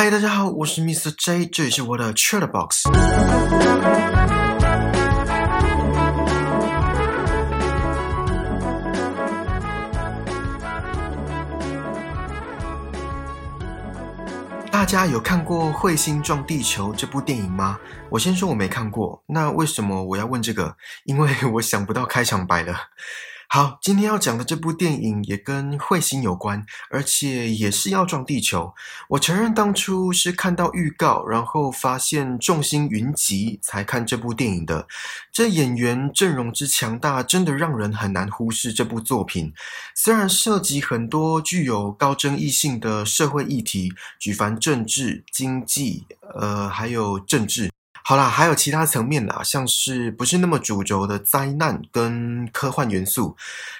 嗨，大家好，我是 Mr. J，这里是我的 Chat Box。大家有看过《彗星撞地球》这部电影吗？我先说我没看过。那为什么我要问这个？因为我想不到开场白了。好，今天要讲的这部电影也跟彗星有关，而且也是要撞地球。我承认当初是看到预告，然后发现众星云集才看这部电影的。这演员阵容之强大，真的让人很难忽视这部作品。虽然涉及很多具有高争议性的社会议题，举凡政治、经济，呃，还有政治。好啦，还有其他层面啦，像是不是那么主轴的灾难跟科幻元素，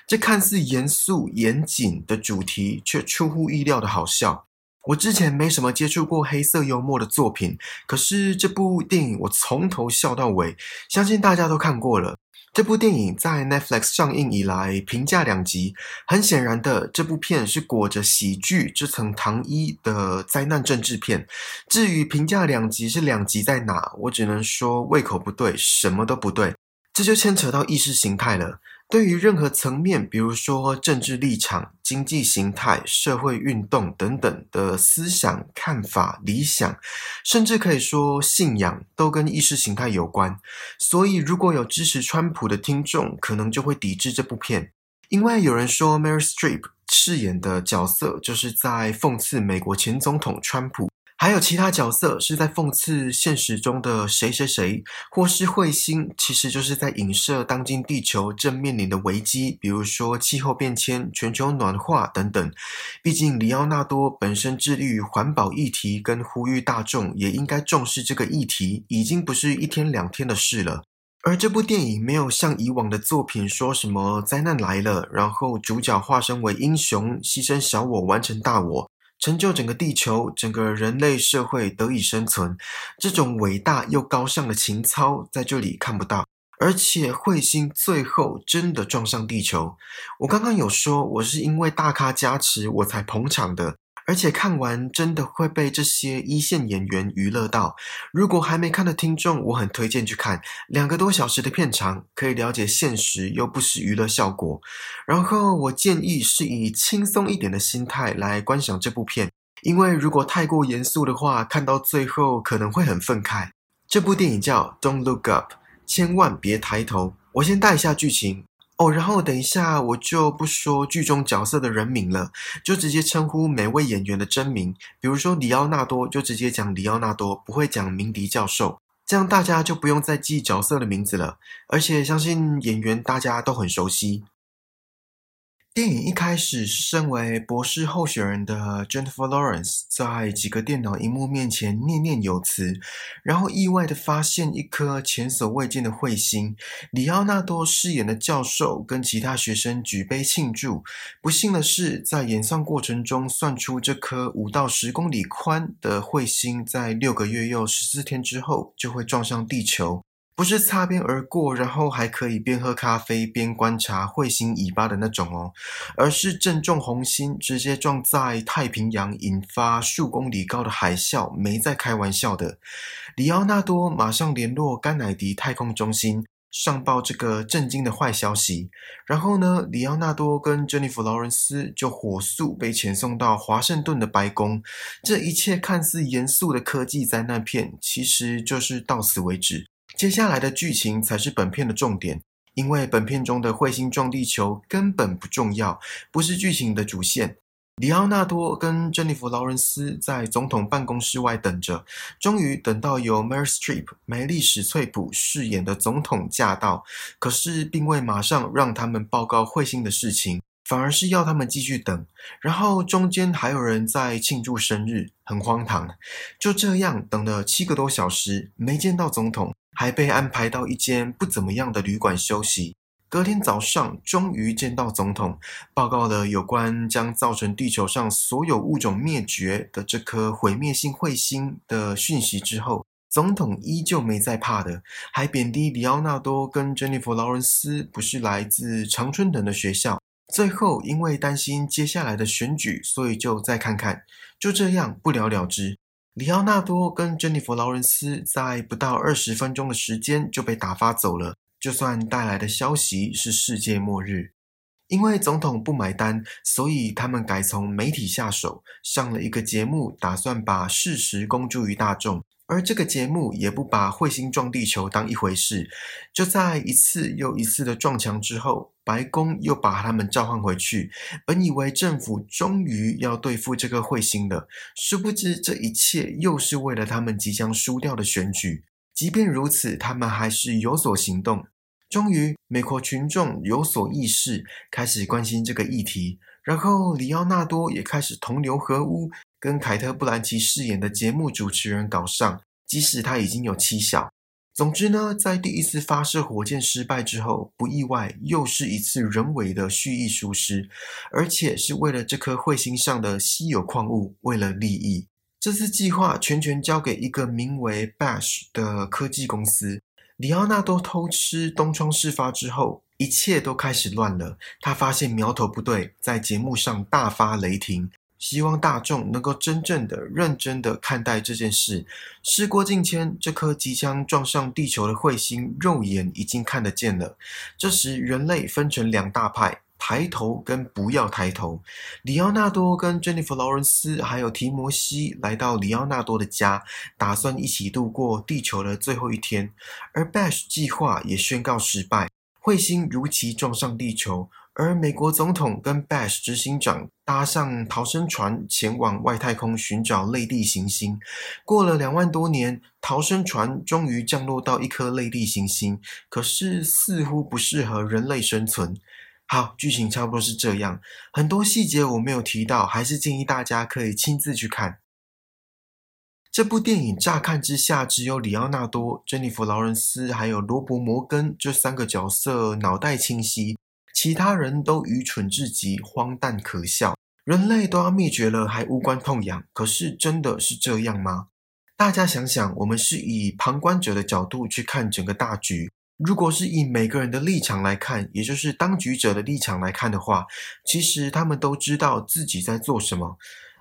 这看似严肃严谨的主题，却出乎意料的好笑。我之前没什么接触过黑色幽默的作品，可是这部电影我从头笑到尾，相信大家都看过了。这部电影在 Netflix 上映以来评价两极，很显然的，这部片是裹着喜剧这层糖衣的灾难政治片。至于评价两极是两极在哪，我只能说胃口不对，什么都不对。这就牵扯到意识形态了。对于任何层面，比如说政治立场、经济形态、社会运动等等的思想看法、理想，甚至可以说信仰，都跟意识形态有关。所以，如果有支持川普的听众，可能就会抵制这部片，因为有人说 Mary Streep 饰演的角色就是在讽刺美国前总统川普。还有其他角色是在讽刺现实中的谁谁谁，或是彗星，其实就是在影射当今地球正面临的危机，比如说气候变迁、全球暖化等等。毕竟里奥纳多本身致力于环保议题，跟呼吁大众也应该重视这个议题，已经不是一天两天的事了。而这部电影没有像以往的作品说什么灾难来了，然后主角化身为英雄，牺牲小我，完成大我。成就整个地球、整个人类社会得以生存，这种伟大又高尚的情操在这里看不到。而且彗星最后真的撞上地球，我刚刚有说，我是因为大咖加持我才捧场的。而且看完真的会被这些一线演员娱乐到。如果还没看的听众，我很推荐去看，两个多小时的片长，可以了解现实又不失娱乐效果。然后我建议是以轻松一点的心态来观赏这部片，因为如果太过严肃的话，看到最后可能会很愤慨。这部电影叫《Don't Look Up》，千万别抬头。我先带一下剧情。哦，然后等一下，我就不说剧中角色的人名了，就直接称呼每位演员的真名。比如说里奥纳多，就直接讲里奥纳多，不会讲鸣笛教授，这样大家就不用再记角色的名字了。而且相信演员大家都很熟悉。电影一开始是身为博士候选人的 Jennifer Lawrence 在几个电脑荧幕面前念念有词，然后意外的发现一颗前所未见的彗星。里奥纳多饰演的教授跟其他学生举杯庆祝。不幸的是，在演算过程中算出这颗五到十公里宽的彗星，在六个月又十四天之后就会撞上地球。不是擦边而过，然后还可以边喝咖啡边观察彗星尾巴的那种哦，而是正中红心，直接撞在太平洋，引发数公里高的海啸，没在开玩笑的。里奥纳多马上联络甘乃迪太空中心，上报这个震惊的坏消息。然后呢，里奥纳多跟珍妮弗劳伦斯就火速被遣送到华盛顿的白宫。这一切看似严肃的科技灾难片，其实就是到此为止。接下来的剧情才是本片的重点，因为本片中的彗星撞地球根本不重要，不是剧情的主线。里奥纳多跟珍妮弗·劳伦斯在总统办公室外等着，终于等到由 Mary Streep 梅丽史翠普饰演的总统驾到，可是并未马上让他们报告彗星的事情，反而是要他们继续等。然后中间还有人在庆祝生日，很荒唐。就这样等了七个多小时，没见到总统。还被安排到一间不怎么样的旅馆休息。隔天早上，终于见到总统，报告了有关将造成地球上所有物种灭绝的这颗毁灭性彗星的讯息之后，总统依旧没在怕的，还贬低里奥纳多跟珍妮弗·劳伦斯不是来自常春藤的学校。最后，因为担心接下来的选举，所以就再看看。就这样不了了之。里奥纳多跟珍妮弗·劳伦斯在不到二十分钟的时间就被打发走了，就算带来的消息是世界末日。因为总统不买单，所以他们改从媒体下手，上了一个节目，打算把事实公诸于大众。而这个节目也不把彗星撞地球当一回事，就在一次又一次的撞墙之后，白宫又把他们召唤回去。本以为政府终于要对付这个彗星了，殊不知这一切又是为了他们即将输掉的选举。即便如此，他们还是有所行动。终于，美国群众有所意识，开始关心这个议题。然后，里奥纳多也开始同流合污。跟凯特·布兰奇饰演的节目主持人搞上，即使他已经有妻小。总之呢，在第一次发射火箭失败之后，不意外又是一次人为的蓄意疏失，而且是为了这颗彗星上的稀有矿物，为了利益。这次计划全权交给一个名为 Bash 的科技公司。里奥纳多偷吃东窗事发之后，一切都开始乱了。他发现苗头不对，在节目上大发雷霆。希望大众能够真正的、认真的看待这件事。事过境迁，这颗即将撞上地球的彗星，肉眼已经看得见了。这时，人类分成两大派：抬头跟不要抬头。里奥纳多跟珍妮弗·劳伦斯还有提摩西来到里奥纳多的家，打算一起度过地球的最后一天。而 Bash 计划也宣告失败，彗星如期撞上地球。而美国总统跟 Bash 执行长搭上逃生船前往外太空寻找类地行星。过了两万多年，逃生船终于降落到一颗类地行星，可是似乎不适合人类生存。好，剧情差不多是这样，很多细节我没有提到，还是建议大家可以亲自去看。这部电影乍看之下只有里奥纳多、珍妮弗·劳伦斯还有罗伯·摩根这三个角色脑袋清晰。其他人都愚蠢至极，荒诞可笑。人类都要灭绝了，还无关痛痒。可是真的是这样吗？大家想想，我们是以旁观者的角度去看整个大局。如果是以每个人的立场来看，也就是当局者的立场来看的话，其实他们都知道自己在做什么。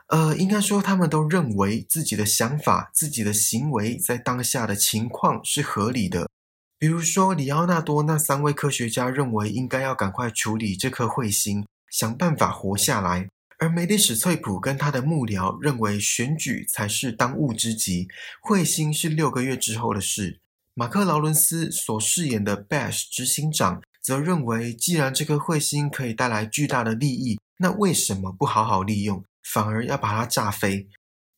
呃，应该说，他们都认为自己的想法、自己的行为在当下的情况是合理的。比如说，里奥纳多那三位科学家认为应该要赶快处理这颗彗星，想办法活下来；而梅丽史翠普跟他的幕僚认为选举才是当务之急，彗星是六个月之后的事。马克劳伦斯所饰演的 Bash 执行长则认为，既然这颗彗星可以带来巨大的利益，那为什么不好好利用，反而要把它炸飞？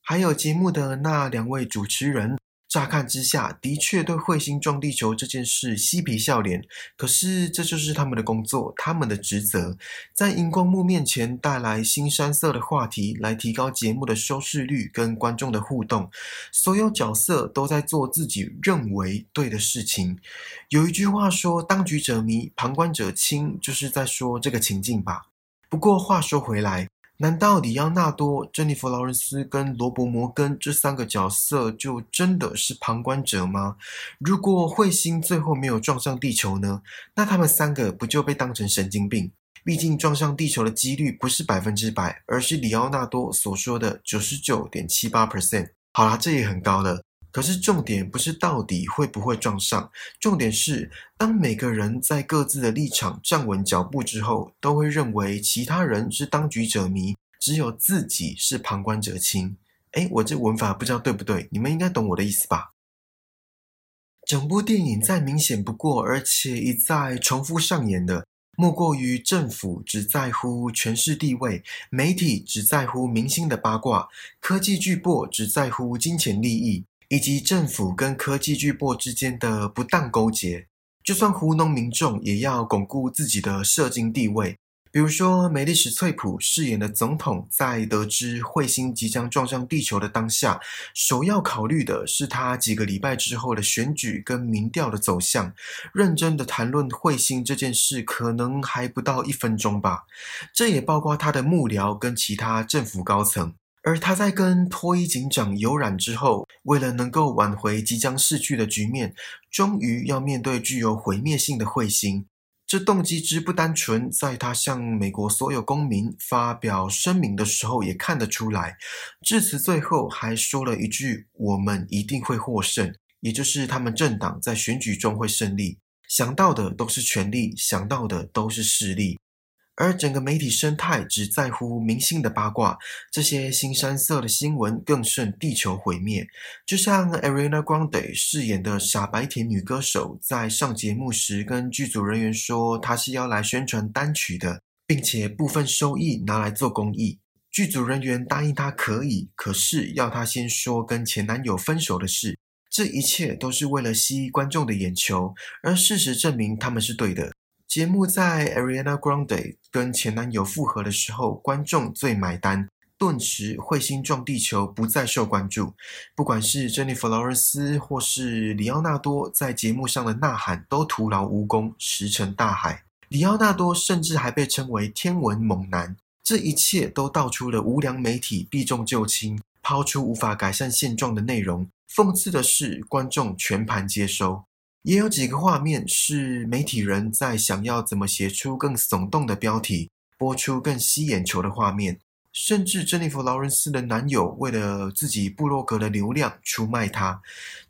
还有节目的那两位主持人。乍看之下，的确对彗星撞地球这件事嬉皮笑脸。可是，这就是他们的工作，他们的职责，在荧光幕面前带来新山色的话题，来提高节目的收视率跟观众的互动。所有角色都在做自己认为对的事情。有一句话说：“当局者迷，旁观者清”，就是在说这个情境吧。不过话说回来。难道里奥纳多、珍妮弗·劳伦斯跟罗伯·摩根这三个角色就真的是旁观者吗？如果彗星最后没有撞上地球呢？那他们三个不就被当成神经病？毕竟撞上地球的几率不是百分之百，而是里奥纳多所说的九十九点七八 percent。好啦，这也很高了。可是重点不是到底会不会撞上，重点是当每个人在各自的立场站稳脚步之后，都会认为其他人是当局者迷，只有自己是旁观者清。哎，我这文法不知道对不对，你们应该懂我的意思吧？整部电影再明显不过，而且一再重复上演的，莫过于政府只在乎权势地位，媒体只在乎明星的八卦，科技巨擘只在乎金钱利益。以及政府跟科技巨擘之间的不当勾结，就算糊弄民众，也要巩固自己的社经地位。比如说，梅丽史翠普饰演的总统，在得知彗星即将撞上地球的当下，首要考虑的是他几个礼拜之后的选举跟民调的走向。认真的谈论彗星这件事，可能还不到一分钟吧。这也包括他的幕僚跟其他政府高层。而他在跟脱衣警长有染之后，为了能够挽回即将逝去的局面，终于要面对具有毁灭性的彗星。这动机之不单纯，在他向美国所有公民发表声明的时候也看得出来。致辞最后还说了一句：“我们一定会获胜。”也就是他们政党在选举中会胜利。想到的都是权力，想到的都是势力。而整个媒体生态只在乎明星的八卦，这些新山色的新闻更胜地球毁灭。就像 Ariana Grande 饰演的傻白甜女歌手，在上节目时跟剧组人员说，她是要来宣传单曲的，并且部分收益拿来做公益。剧组人员答应她可以，可是要她先说跟前男友分手的事。这一切都是为了吸观众的眼球，而事实证明他们是对的。节目在 Ariana Grande 跟前男友复合的时候，观众最买单，顿时彗星撞地球不再受关注。不管是珍妮弗劳伦斯或是里奥纳多在节目上的呐喊，都徒劳无功，石沉大海。里奥纳多甚至还被称为天文猛男。这一切都道出了无良媒体避重就轻，抛出无法改善现状的内容。讽刺的是，观众全盘接收。也有几个画面是媒体人在想要怎么写出更耸动的标题，播出更吸眼球的画面，甚至珍妮弗·劳伦斯的男友为了自己部落格的流量出卖她。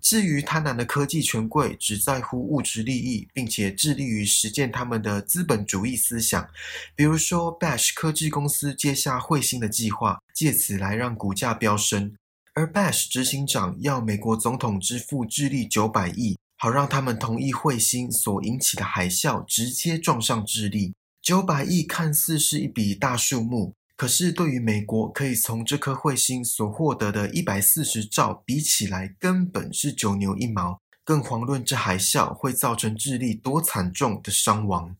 至于贪婪的科技权贵，只在乎物质利益，并且致力于实践他们的资本主义思想，比如说 Bash 科技公司接下彗星的计划，借此来让股价飙升，而 Bash 执行长要美国总统支付智利九百亿。好让他们同意彗星所引起的海啸直接撞上智利。九百亿看似是一笔大数目，可是对于美国可以从这颗彗星所获得的一百四十兆比起来，根本是九牛一毛。更遑论这海啸会造成智利多惨重的伤亡。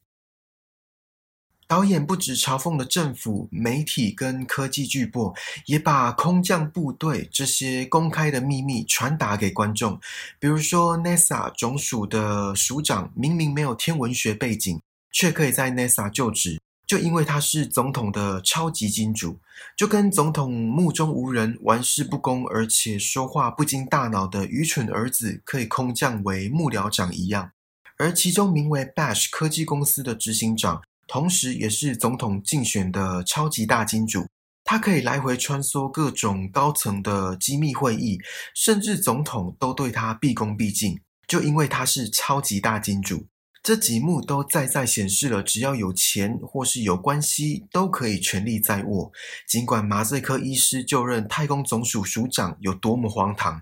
导演不止嘲讽了政府、媒体跟科技巨擘，也把空降部队这些公开的秘密传达给观众。比如说，NASA 总署的署长明明没有天文学背景，却可以在 NASA 就职，就因为他是总统的超级金主，就跟总统目中无人、玩世不恭，而且说话不经大脑的愚蠢儿子可以空降为幕僚长一样。而其中名为 Bash 科技公司的执行长。同时，也是总统竞选的超级大金主，他可以来回穿梭各种高层的机密会议，甚至总统都对他毕恭毕敬，就因为他是超级大金主。这几幕都再再显示了，只要有钱或是有关系，都可以权力在握。尽管麻醉科医师就任太空总署署长有多么荒唐。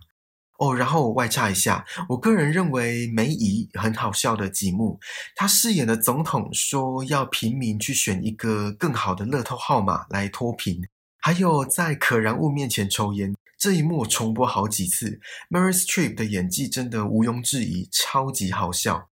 哦，然后我外插一下，我个人认为梅姨很好笑的几幕，她饰演的总统说要平民去选一个更好的乐透号码来脱贫，还有在可燃物面前抽烟这一幕重播好几次。Mary Streep 的演技真的毋庸置疑，超级好笑。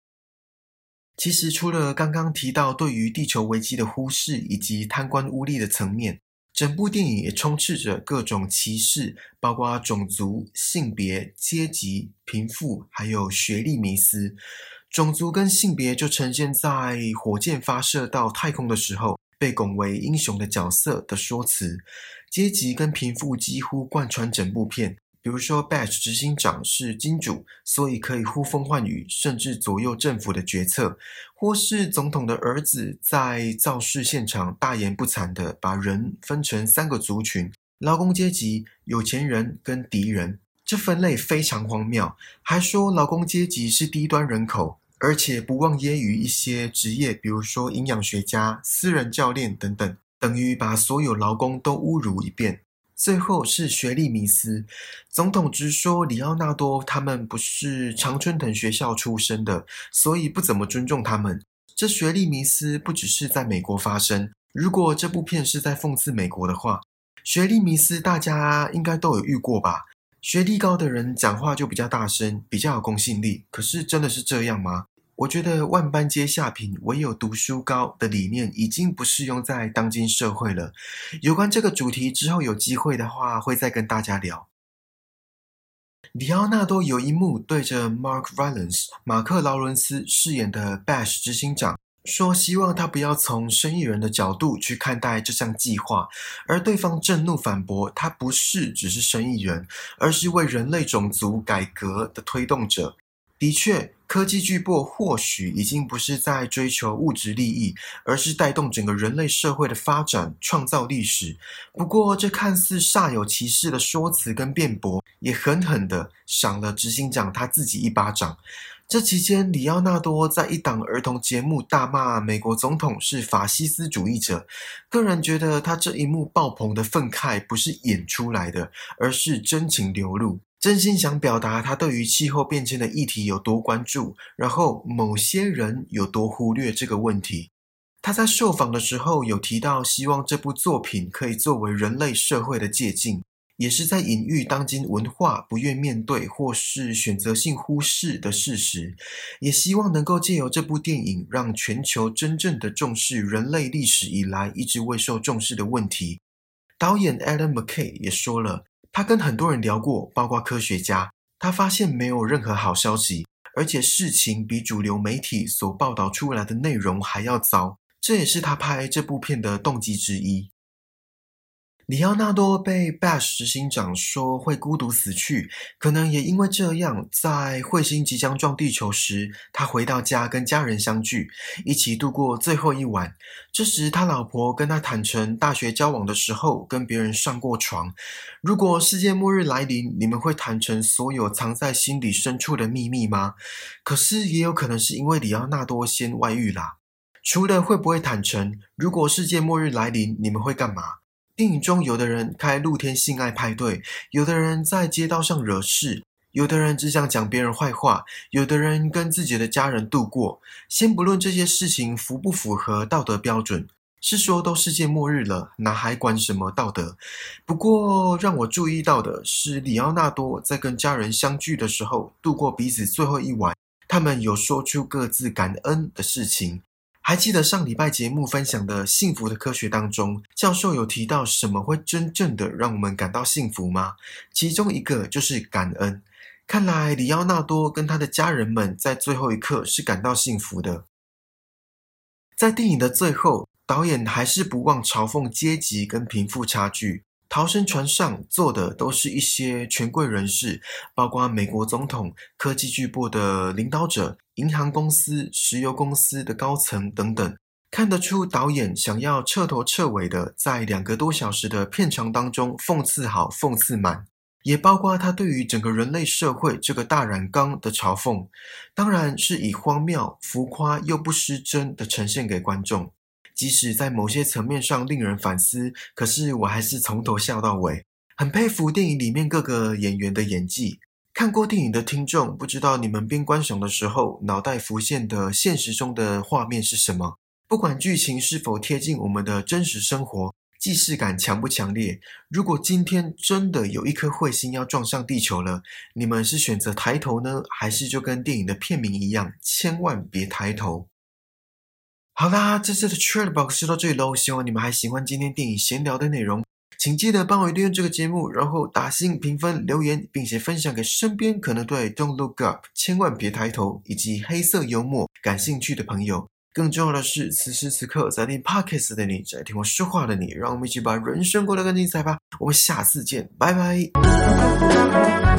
其实除了刚刚提到对于地球危机的忽视以及贪官污吏的层面。整部电影也充斥着各种歧视，包括种族、性别、阶级、贫富，还有学历迷思。种族跟性别就呈现在火箭发射到太空的时候，被拱为英雄的角色的说辞；阶级跟贫富几乎贯穿整部片。比如说，Bash 执行长是金主，所以可以呼风唤雨，甚至左右政府的决策；或是总统的儿子在造势现场大言不惭的把人分成三个族群：劳工阶级、有钱人跟敌人。这分类非常荒谬，还说劳工阶级是低端人口，而且不忘揶揄一些职业，比如说营养学家、私人教练等等，等于把所有劳工都侮辱一遍。最后是学历迷思，总统直说里奥纳多他们不是常春藤学校出身的，所以不怎么尊重他们。这学历迷思不只是在美国发生，如果这部片是在讽刺美国的话，学历迷思大家应该都有遇过吧？学历高的人讲话就比较大声，比较有公信力。可是真的是这样吗？我觉得万般皆下品，唯有读书高的理念已经不适用在当今社会了。有关这个主题，之后有机会的话会再跟大家聊。里奥纳多有一幕对着 Mark Rylance 马克劳伦斯饰演的 Bash 执行长说，希望他不要从生意人的角度去看待这项计划，而对方震怒反驳，他不是只是生意人，而是为人类种族改革的推动者。的确，科技巨擘或许已经不是在追求物质利益，而是带动整个人类社会的发展，创造历史。不过，这看似煞有其事的说辞跟辩驳，也狠狠地赏了执行长他自己一巴掌。这期间，里奥纳多在一档儿童节目大骂美国总统是法西斯主义者。个人觉得，他这一幕爆棚的愤慨不是演出来的，而是真情流露。真心想表达他对于气候变迁的议题有多关注，然后某些人有多忽略这个问题。他在受访的时候有提到，希望这部作品可以作为人类社会的借鉴，也是在隐喻当今文化不愿面对或是选择性忽视的事实，也希望能够借由这部电影，让全球真正的重视人类历史以来一直未受重视的问题。导演 Adam McKay 也说了。他跟很多人聊过，包括科学家，他发现没有任何好消息，而且事情比主流媒体所报道出来的内容还要糟，这也是他拍这部片的动机之一。里奥纳多被 Bash 执行长说会孤独死去，可能也因为这样，在彗星即将撞地球时，他回到家跟家人相聚，一起度过最后一晚。这时，他老婆跟他坦诚，大学交往的时候跟别人上过床。如果世界末日来临，你们会坦诚所有藏在心底深处的秘密吗？可是，也有可能是因为里奥纳多先外遇啦。除了会不会坦诚，如果世界末日来临，你们会干嘛？电影中，有的人开露天性爱派对，有的人在街道上惹事，有的人只想讲别人坏话，有的人跟自己的家人度过。先不论这些事情符不符合道德标准，是说都世界末日了，哪还管什么道德？不过让我注意到的是，里奥纳多在跟家人相聚的时候，度过彼此最后一晚，他们有说出各自感恩的事情。还记得上礼拜节目分享的《幸福的科学》当中，教授有提到什么会真正的让我们感到幸福吗？其中一个就是感恩。看来里奥纳多跟他的家人们在最后一刻是感到幸福的。在电影的最后，导演还是不忘嘲讽阶级跟贫富差距。逃生船上坐的都是一些权贵人士，包括美国总统、科技巨擘的领导者、银行公司、石油公司的高层等等。看得出导演想要彻头彻尾的在两个多小时的片长当中讽刺好、讽刺满，也包括他对于整个人类社会这个大染缸的嘲讽，当然是以荒谬、浮夸又不失真的呈现给观众。即使在某些层面上令人反思，可是我还是从头笑到尾。很佩服电影里面各个演员的演技。看过电影的听众，不知道你们边观赏的时候，脑袋浮现的现实中的画面是什么？不管剧情是否贴近我们的真实生活，既视感强不强烈？如果今天真的有一颗彗星要撞上地球了，你们是选择抬头呢，还是就跟电影的片名一样，千万别抬头？好啦，这次的 Trade Box 就到这里喽。希望你们还喜欢今天电影闲聊的内容，请记得帮我订阅这个节目，然后打星评分、留言，并且分享给身边可能对 Don't Look Up 千万别抬头以及黑色幽默感兴趣的朋友。更重要的是，此时此刻在听 Podcast 的你，在听我说话的你，让我们一起把人生过得更精彩吧。我们下次见，拜拜。